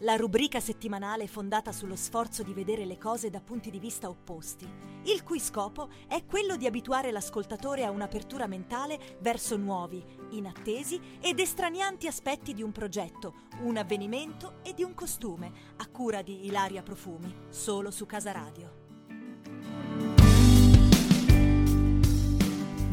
la rubrica settimanale fondata sullo sforzo di vedere le cose da punti di vista opposti, il cui scopo è quello di abituare l'ascoltatore a un'apertura mentale verso nuovi, inattesi ed estranianti aspetti di un progetto, un avvenimento e di un costume, a cura di Ilaria Profumi, solo su Casa Radio.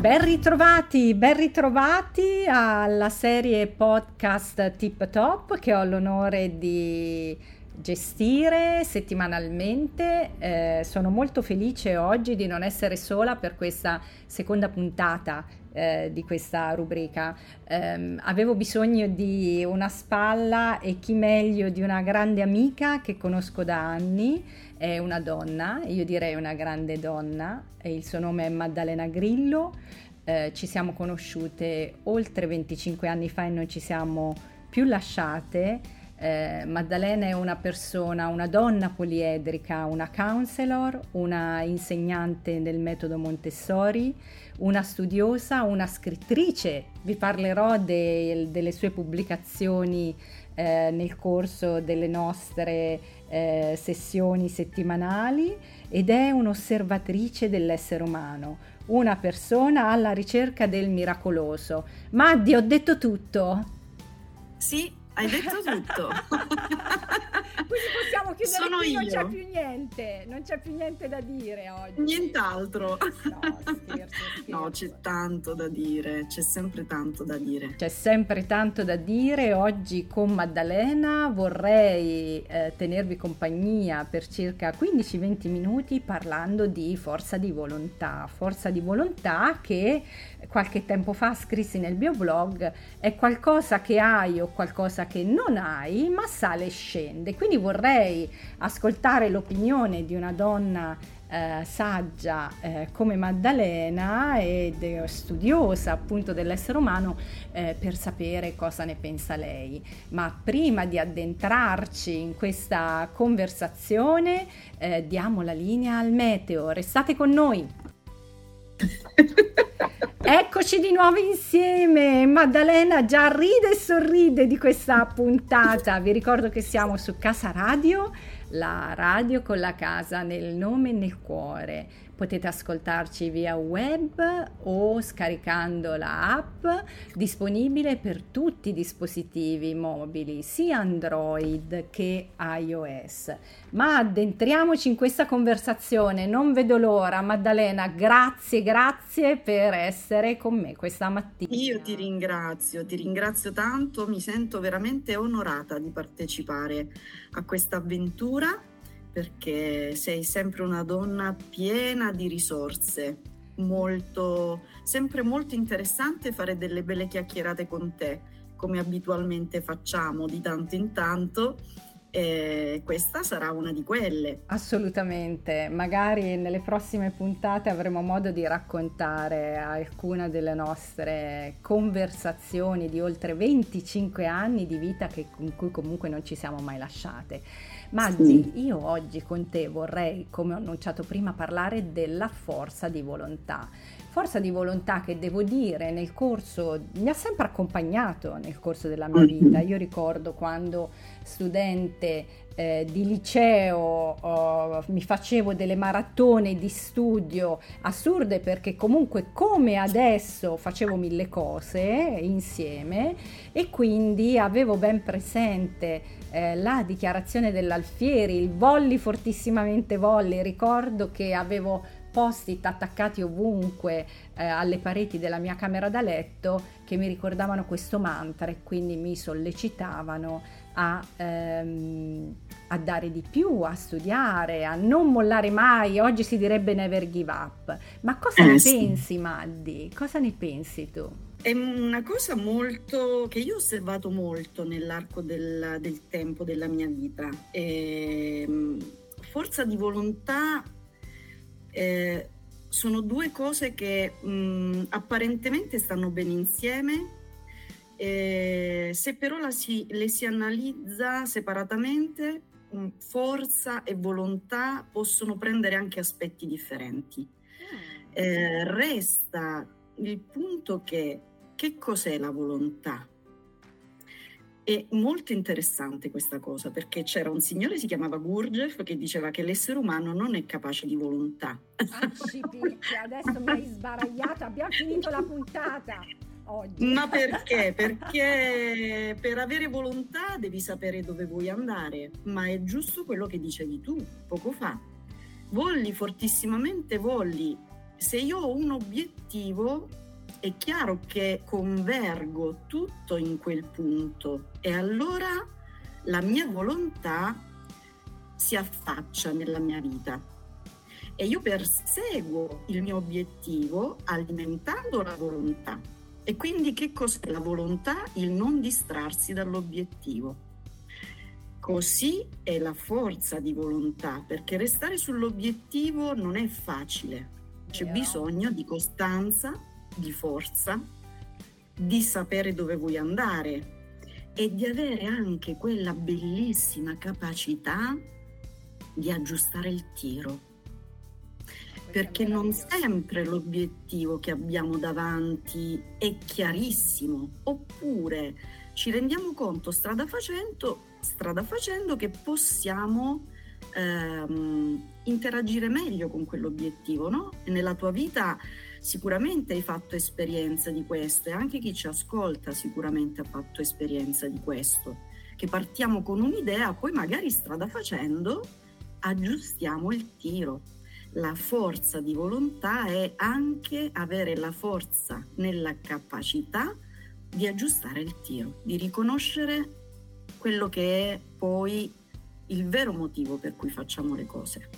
Ben ritrovati, ben ritrovati alla serie podcast Tip Top che ho l'onore di gestire settimanalmente. Eh, sono molto felice oggi di non essere sola per questa seconda puntata eh, di questa rubrica. Eh, avevo bisogno di una spalla e chi meglio di una grande amica che conosco da anni. È una donna, io direi una grande donna, il suo nome è Maddalena Grillo. Eh, ci siamo conosciute oltre 25 anni fa e non ci siamo più lasciate. Eh, Maddalena è una persona, una donna poliedrica, una counselor, una insegnante del metodo Montessori, una studiosa, una scrittrice. Vi parlerò de- delle sue pubblicazioni eh, nel corso delle nostre eh, sessioni settimanali ed è un'osservatrice dell'essere umano, una persona alla ricerca del miracoloso. Maddi, ho detto tutto? Sì, hai detto tutto. Quindi possiamo chiudere Sono qui, io. non c'è più niente, non c'è più niente da dire oggi. Nient'altro. No, scherzo, No, scherzo. c'è tanto da dire, c'è sempre tanto da dire. C'è sempre tanto da dire. Oggi con Maddalena vorrei eh, tenervi compagnia per circa 15-20 minuti parlando di forza di volontà. Forza di volontà che qualche tempo fa scrissi nel mio blog è qualcosa che hai o qualcosa che non hai, ma sale e scende. Quindi vorrei ascoltare l'opinione di una donna eh, saggia eh, come Maddalena ed è studiosa appunto dell'essere umano eh, per sapere cosa ne pensa lei. Ma prima di addentrarci in questa conversazione eh, diamo la linea al meteo. Restate con noi. Eccoci di nuovo insieme. Maddalena già ride e sorride di questa puntata. Vi ricordo che siamo su Casa Radio, la radio con la casa nel nome e nel cuore. Potete ascoltarci via web o scaricando la app disponibile per tutti i dispositivi mobili, sia Android che iOS. Ma addentriamoci in questa conversazione, non vedo l'ora. Maddalena, grazie, grazie per essere con me questa mattina. Io ti ringrazio, ti ringrazio tanto, mi sento veramente onorata di partecipare a questa avventura perché sei sempre una donna piena di risorse, molto, sempre molto interessante fare delle belle chiacchierate con te, come abitualmente facciamo di tanto in tanto. E questa sarà una di quelle. Assolutamente, magari nelle prossime puntate avremo modo di raccontare alcune delle nostre conversazioni di oltre 25 anni di vita che, con cui comunque non ci siamo mai lasciate. Maggi, io oggi con te vorrei, come ho annunciato prima, parlare della forza di volontà. Forza di volontà che devo dire nel corso, mi ha sempre accompagnato nel corso della mia vita. Io ricordo quando studente eh, di liceo oh, mi facevo delle maratone di studio assurde perché comunque come adesso facevo mille cose insieme e quindi avevo ben presente eh, la dichiarazione dell'Alfieri, il volli fortissimamente volli, ricordo che avevo post-it attaccati ovunque eh, alle pareti della mia camera da letto che mi ricordavano questo mantra e quindi mi sollecitavano a, ehm, a, dare di più, a studiare, a non mollare mai. Oggi si direbbe never give up. Ma cosa eh, ne sì. pensi, Maddi? Cosa ne pensi tu? È una cosa molto che io ho osservato molto nell'arco del, del tempo della mia vita. E, ehm, forza di volontà eh, sono due cose che mh, apparentemente stanno bene insieme, eh, se però si, le si analizza separatamente, mh, forza e volontà possono prendere anche aspetti differenti. Mm. Eh, resta il punto che che cos'è la volontà? È molto interessante questa cosa perché c'era un signore, si chiamava Gurdjieff, che diceva che l'essere umano non è capace di volontà. Accipicchia, adesso mi hai sbaragliato, abbiamo finito la puntata. Oggi. Ma perché? Perché per avere volontà devi sapere dove vuoi andare, ma è giusto quello che dicevi tu poco fa. Volli fortissimamente, volli. Se io ho un obiettivo, è chiaro che convergo tutto in quel punto e allora la mia volontà si affaccia nella mia vita e io perseguo il mio obiettivo alimentando la volontà. E quindi che cos'è la volontà? Il non distrarsi dall'obiettivo. Così è la forza di volontà, perché restare sull'obiettivo non è facile. C'è bisogno di costanza, di forza, di sapere dove vuoi andare e di avere anche quella bellissima capacità di aggiustare il tiro. Perché non sempre l'obiettivo che abbiamo davanti è chiarissimo, oppure ci rendiamo conto strada facendo, strada facendo che possiamo ehm, interagire meglio con quell'obiettivo, no? E nella tua vita sicuramente hai fatto esperienza di questo e anche chi ci ascolta sicuramente ha fatto esperienza di questo, che partiamo con un'idea, poi magari strada facendo aggiustiamo il tiro. La forza di volontà è anche avere la forza nella capacità di aggiustare il tiro, di riconoscere quello che è poi il vero motivo per cui facciamo le cose.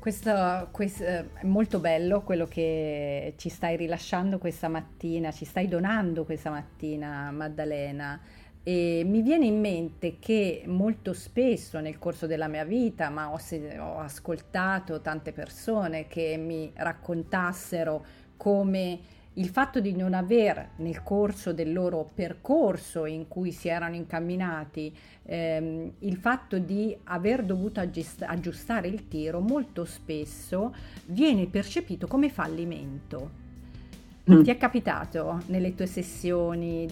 Questo, questo, è molto bello quello che ci stai rilasciando questa mattina, ci stai donando questa mattina, Maddalena. E mi viene in mente che molto spesso nel corso della mia vita, ma ho, ho ascoltato tante persone che mi raccontassero come il fatto di non aver nel corso del loro percorso in cui si erano incamminati, ehm, il fatto di aver dovuto aggiust- aggiustare il tiro molto spesso viene percepito come fallimento. Mm. Ti è capitato nelle tue sessioni?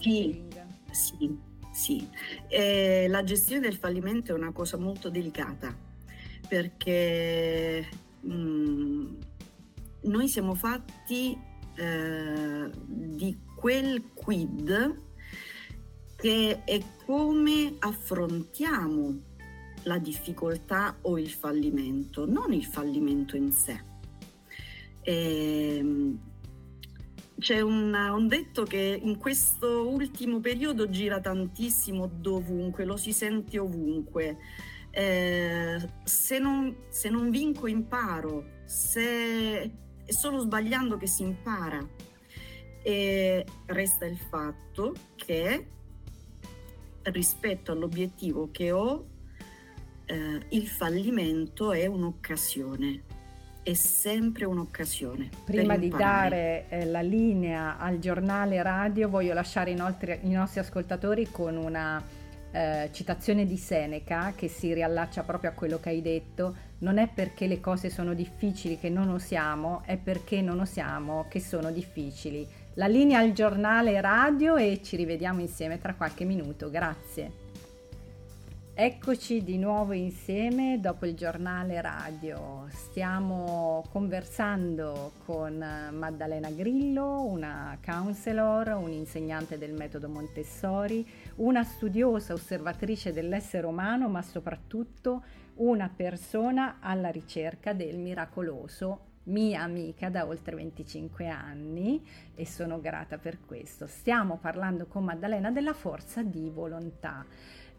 Sì, sì, sì. Eh, la gestione del fallimento è una cosa molto delicata perché... Mm, noi siamo fatti eh, di quel quid che è come affrontiamo la difficoltà o il fallimento, non il fallimento in sé. E, ehm, c'è un, un, detto che in questo ultimo periodo gira tantissimo dovunque, lo si sente ovunque. Eh, se, non, se non vinco imparo, se è solo sbagliando che si impara. E resta il fatto che rispetto all'obiettivo che ho, eh, il fallimento è un'occasione, è sempre un'occasione. Prima di dare eh, la linea al giornale radio, voglio lasciare i nostri, i nostri ascoltatori con una eh, citazione di Seneca che si riallaccia proprio a quello che hai detto, non è perché le cose sono difficili che non osiamo, è perché non osiamo che sono difficili. La linea al giornale radio e ci rivediamo insieme tra qualche minuto. Grazie. Eccoci di nuovo insieme dopo il giornale radio. Stiamo conversando con Maddalena Grillo, una counselor, un'insegnante del metodo Montessori, una studiosa osservatrice dell'essere umano, ma soprattutto una persona alla ricerca del miracoloso mia amica da oltre 25 anni e sono grata per questo. Stiamo parlando con Maddalena della forza di volontà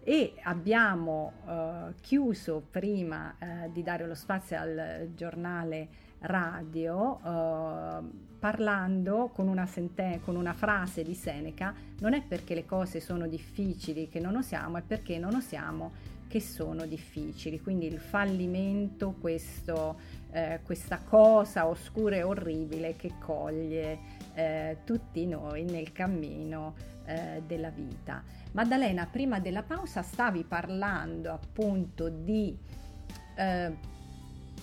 e abbiamo eh, chiuso prima eh, di dare lo spazio al giornale radio eh, parlando con una, senten- con una frase di Seneca non è perché le cose sono difficili che non osiamo è perché non osiamo che sono difficili quindi il fallimento questo, eh, questa cosa oscura e orribile che coglie eh, tutti noi nel cammino eh, della vita. Maddalena, prima della pausa stavi parlando appunto di eh,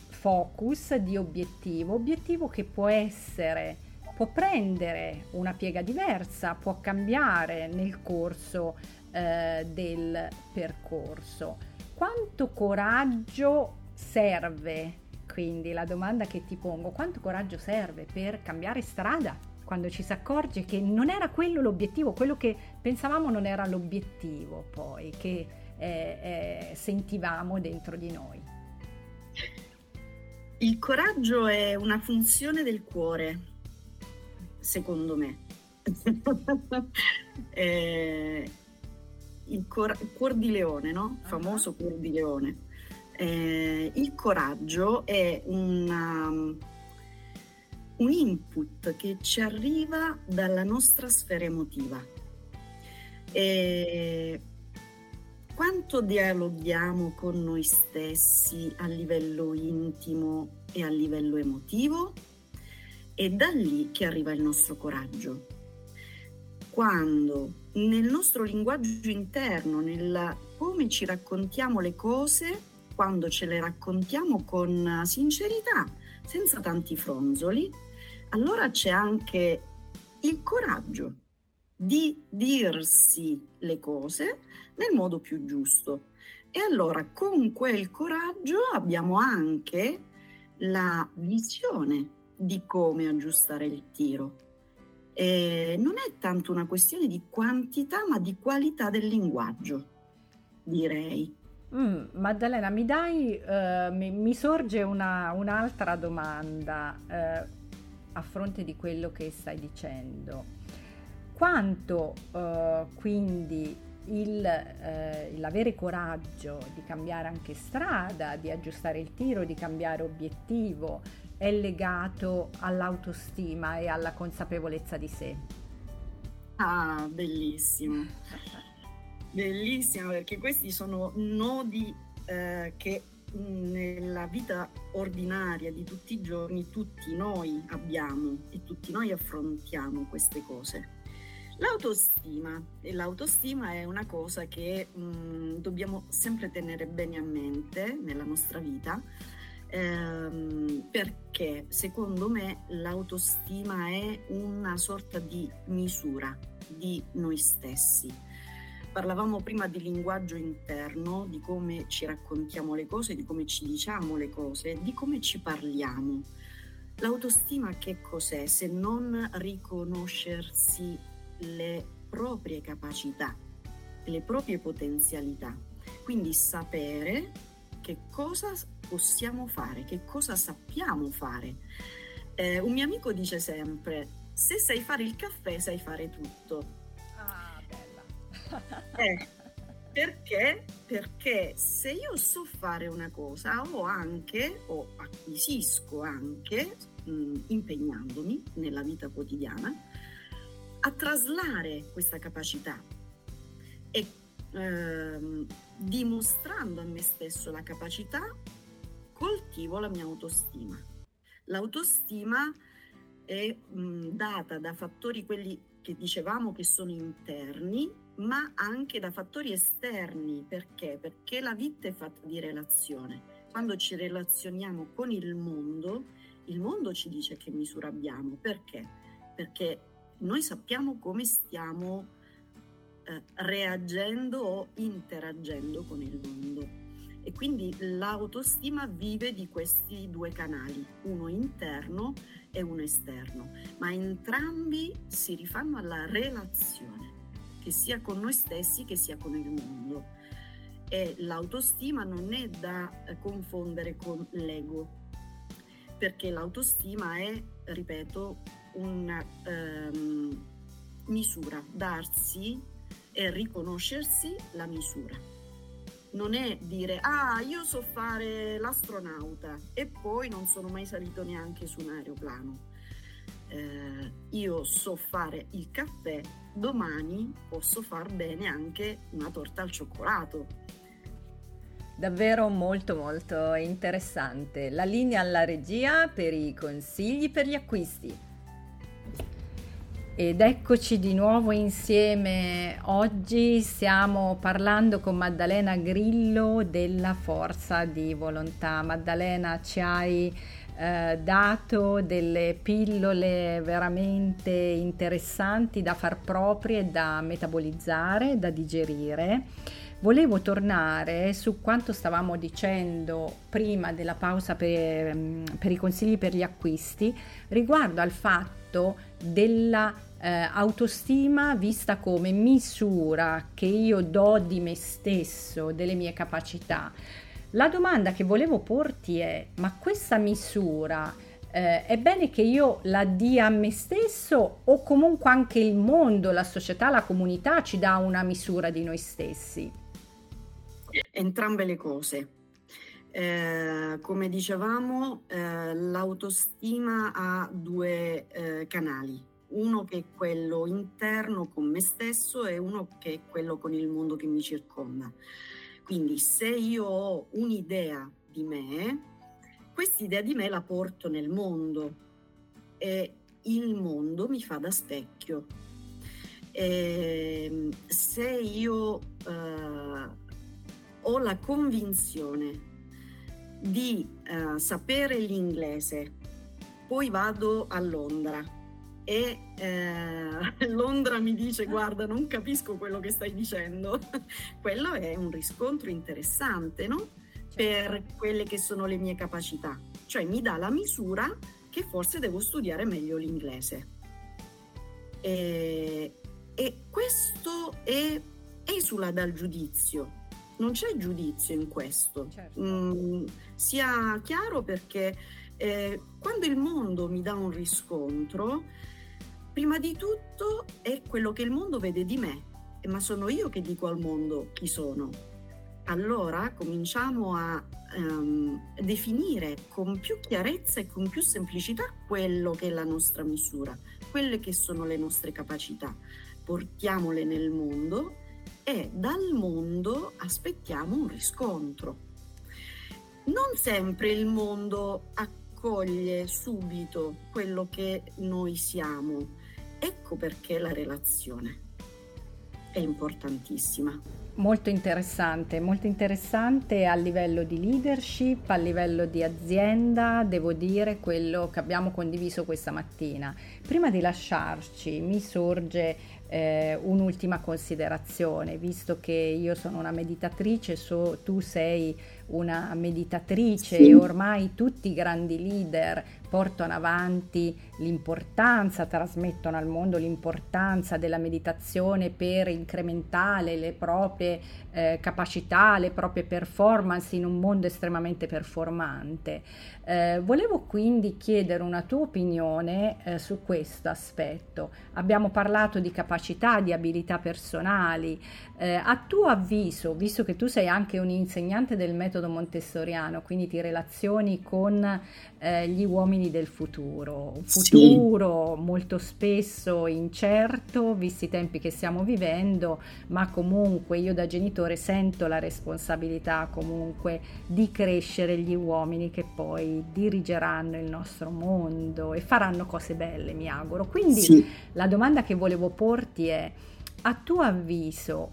focus, di obiettivo, obiettivo che può essere, può prendere una piega diversa, può cambiare nel corso eh, del percorso. Quanto coraggio serve? Quindi la domanda che ti pongo, quanto coraggio serve per cambiare strada? Quando ci si accorge che non era quello l'obiettivo, quello che pensavamo non era l'obiettivo poi che eh, eh, sentivamo dentro di noi. Il coraggio è una funzione del cuore, secondo me. eh, il, cor- cuor di leone, no? Il famoso cuor di leone. Eh, il coraggio è una un input che ci arriva dalla nostra sfera emotiva. E quanto dialoghiamo con noi stessi a livello intimo e a livello emotivo? È da lì che arriva il nostro coraggio. Quando nel nostro linguaggio interno, nel come ci raccontiamo le cose, quando ce le raccontiamo con sincerità, senza tanti fronzoli, allora c'è anche il coraggio di dirsi le cose nel modo più giusto. E allora con quel coraggio abbiamo anche la visione di come aggiustare il tiro. E non è tanto una questione di quantità, ma di qualità del linguaggio, direi. Mm, Maddalena, mi dai, uh, mi, mi, sorge una, un'altra domanda. Uh, a fronte di quello che stai dicendo. Quanto eh, quindi il, eh, l'avere coraggio di cambiare anche strada, di aggiustare il tiro, di cambiare obiettivo, è legato all'autostima e alla consapevolezza di sé? Ah, bellissimo. bellissimo perché questi sono nodi eh, che nella vita ordinaria di tutti i giorni tutti noi abbiamo e tutti noi affrontiamo queste cose. L'autostima, e l'autostima è una cosa che mh, dobbiamo sempre tenere bene a mente nella nostra vita ehm, perché secondo me l'autostima è una sorta di misura di noi stessi Parlavamo prima di linguaggio interno, di come ci raccontiamo le cose, di come ci diciamo le cose, di come ci parliamo. L'autostima che cos'è se non riconoscersi le proprie capacità, le proprie potenzialità? Quindi sapere che cosa possiamo fare, che cosa sappiamo fare. Eh, un mio amico dice sempre, se sai fare il caffè sai fare tutto. Eh, perché? Perché se io so fare una cosa ho anche, o acquisisco anche, mh, impegnandomi nella vita quotidiana, a traslare questa capacità e ehm, dimostrando a me stesso la capacità, coltivo la mia autostima. L'autostima è mh, data da fattori quelli che dicevamo che sono interni, ma anche da fattori esterni. Perché? Perché la vita è fatta di relazione. Quando ci relazioniamo con il mondo, il mondo ci dice che misura abbiamo. Perché? Perché noi sappiamo come stiamo eh, reagendo o interagendo con il mondo. E quindi l'autostima vive di questi due canali, uno interno e uno esterno, ma entrambi si rifanno alla relazione, che sia con noi stessi che sia con il mondo. E l'autostima non è da eh, confondere con l'ego, perché l'autostima è, ripeto, una um, misura, darsi e riconoscersi la misura non è dire ah io so fare l'astronauta e poi non sono mai salito neanche su un aeroplano. Eh, io so fare il caffè, domani posso far bene anche una torta al cioccolato. Davvero molto molto interessante. La linea alla regia per i consigli per gli acquisti. Ed eccoci di nuovo insieme. Oggi stiamo parlando con Maddalena Grillo della Forza di Volontà. Maddalena, ci hai eh, dato delle pillole veramente interessanti da far proprie, da metabolizzare, da digerire. Volevo tornare su quanto stavamo dicendo prima della pausa per, per i consigli per gli acquisti riguardo al fatto della eh, vista come misura che io do di me stesso, delle mie capacità. La domanda che volevo porti è, ma questa misura eh, è bene che io la dia a me stesso o comunque anche il mondo, la società, la comunità ci dà una misura di noi stessi? Entrambe le cose. Eh, come dicevamo, eh, l'autostima ha due eh, canali, uno che è quello interno con me stesso e uno che è quello con il mondo che mi circonda. Quindi se io ho un'idea di me, quest'idea di me la porto nel mondo e il mondo mi fa da specchio. E ehm, se io eh, ho la convinzione di eh, sapere l'inglese, poi vado a Londra e eh, Londra mi dice guarda non capisco quello che stai dicendo, quello è un riscontro interessante no? per quelle che sono le mie capacità, cioè mi dà la misura che forse devo studiare meglio l'inglese. E, e questo è, esula dal giudizio, non c'è giudizio in questo. Certo. Mm, sia chiaro perché eh, quando il mondo mi dà un riscontro, Prima di tutto è quello che il mondo vede di me, ma sono io che dico al mondo chi sono. Allora cominciamo a um, definire con più chiarezza e con più semplicità quello che è la nostra misura, quelle che sono le nostre capacità. Portiamole nel mondo e dal mondo aspettiamo un riscontro. Non sempre il mondo accoglie subito quello che noi siamo Ecco perché la relazione è importantissima. Molto interessante, molto interessante a livello di leadership, a livello di azienda, devo dire quello che abbiamo condiviso questa mattina. Prima di lasciarci mi sorge eh, un'ultima considerazione, visto che io sono una meditatrice, so, tu sei una meditatrice sì. e ormai tutti i grandi leader portano avanti l'importanza, trasmettono al mondo l'importanza della meditazione per incrementare le proprie eh, capacità, le proprie performance in un mondo estremamente performante. Eh, volevo quindi chiedere una tua opinione eh, su questo aspetto. Abbiamo parlato di capacità capacità, di abilità personali. Eh, a tuo avviso, visto che tu sei anche un insegnante del metodo montessoriano, quindi ti relazioni con eh, gli uomini del futuro, un futuro sì. molto spesso incerto, visti i tempi che stiamo vivendo, ma comunque io da genitore sento la responsabilità comunque di crescere gli uomini che poi dirigeranno il nostro mondo e faranno cose belle, mi auguro. Quindi sì. la domanda che volevo porti è, a tuo avviso,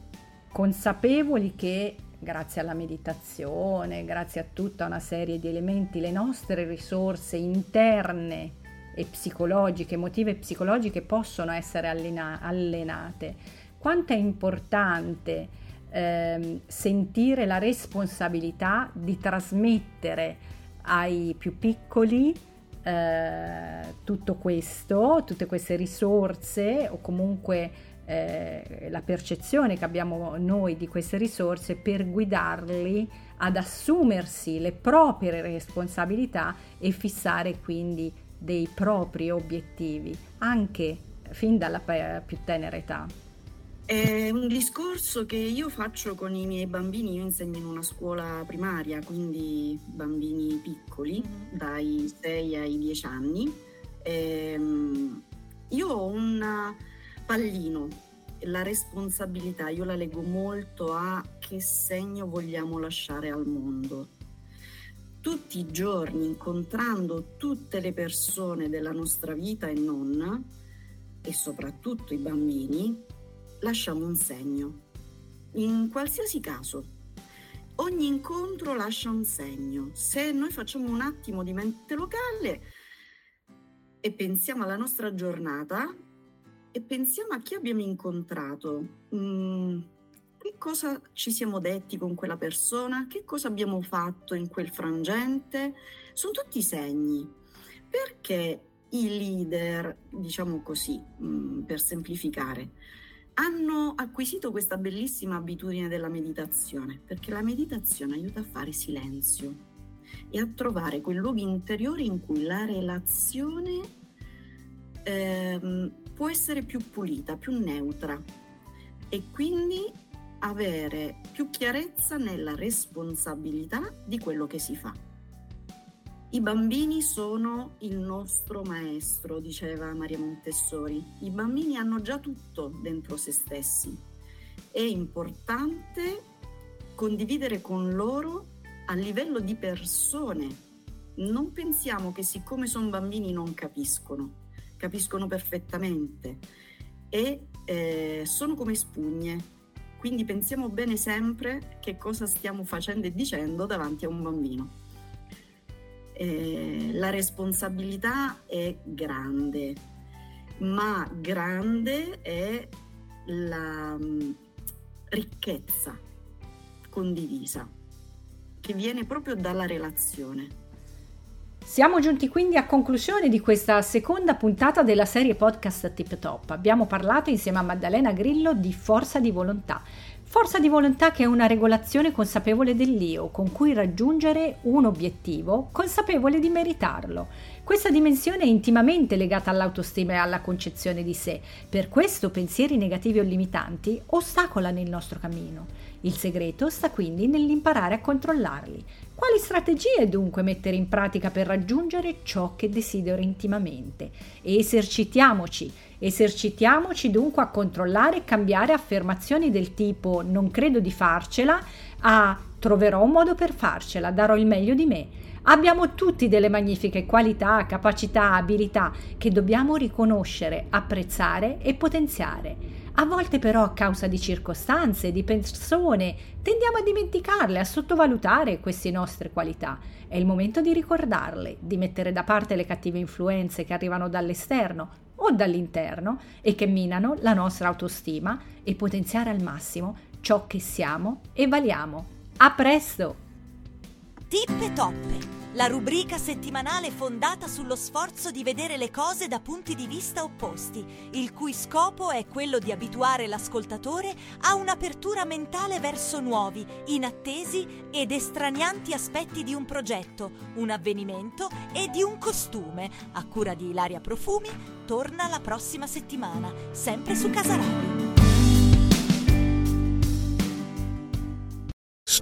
consapevoli che grazie alla meditazione, grazie a tutta una serie di elementi, le nostre risorse interne e psicologiche, emotive e psicologiche possono essere allena- allenate. Quanto è importante eh, sentire la responsabilità di trasmettere ai più piccoli eh, tutto questo, tutte queste risorse o comunque eh, la percezione che abbiamo noi di queste risorse per guidarli ad assumersi le proprie responsabilità e fissare quindi dei propri obiettivi, anche fin dalla più tenera età. È un discorso che io faccio con i miei bambini, io insegno in una scuola primaria, quindi bambini piccoli, dai 6 ai 10 anni. Ehm, io ho un pallino, la responsabilità, io la leggo molto a che segno vogliamo lasciare al mondo. Tutti i giorni, incontrando tutte le persone della nostra vita e non, e soprattutto i bambini, lasciamo un segno. In qualsiasi caso, ogni incontro lascia un segno. Se noi facciamo un attimo di mente locale e pensiamo alla nostra giornata e pensiamo a chi abbiamo incontrato, mm, che cosa ci siamo detti con quella persona, che cosa abbiamo fatto in quel frangente, sono tutti segni. Perché i leader, diciamo così, mm, per semplificare, hanno acquisito questa bellissima abitudine della meditazione, perché la meditazione aiuta a fare silenzio e a trovare quei luoghi interiori in cui la relazione ehm, può essere più pulita, più neutra e quindi avere più chiarezza nella responsabilità di quello che si fa. I bambini sono il nostro maestro, diceva Maria Montessori. I bambini hanno già tutto dentro se stessi. È importante condividere con loro a livello di persone. Non pensiamo che siccome sono bambini non capiscono, capiscono perfettamente e eh, sono come spugne. Quindi pensiamo bene sempre che cosa stiamo facendo e dicendo davanti a un bambino eh, la responsabilità è grande, ma grande è la mh, mm, ricchezza condivisa che viene proprio dalla relazione. Siamo giunti quindi a conclusione di questa seconda puntata della serie podcast Tip Top. Abbiamo parlato insieme a Maddalena Grillo di forza di volontà Forza di volontà che è una regolazione consapevole dell'io, con cui raggiungere un obiettivo consapevole di meritarlo. Questa dimensione è intimamente legata all'autostima e alla concezione di sé, per questo pensieri negativi o limitanti ostacolano il nostro cammino. Il segreto sta quindi nell'imparare a controllarli. Quali strategie dunque mettere in pratica per raggiungere ciò che desidero intimamente? Esercitiamoci Esercitiamoci dunque a controllare e cambiare affermazioni del tipo non credo di farcela a troverò un modo per farcela, darò il meglio di me. Abbiamo tutti delle magnifiche qualità, capacità, abilità che dobbiamo riconoscere, apprezzare e potenziare. A volte però a causa di circostanze, di persone, tendiamo a dimenticarle, a sottovalutare queste nostre qualità. È il momento di ricordarle, di mettere da parte le cattive influenze che arrivano dall'esterno o dall'interno e che minano la nostra autostima e potenziare al massimo ciò che siamo e valiamo. A presto! Tippe toppe! La rubrica settimanale fondata sullo sforzo di vedere le cose da punti di vista opposti, il cui scopo è quello di abituare l'ascoltatore a un'apertura mentale verso nuovi, inattesi ed estranianti aspetti di un progetto, un avvenimento e di un costume. A cura di Ilaria Profumi, torna la prossima settimana, sempre su Casa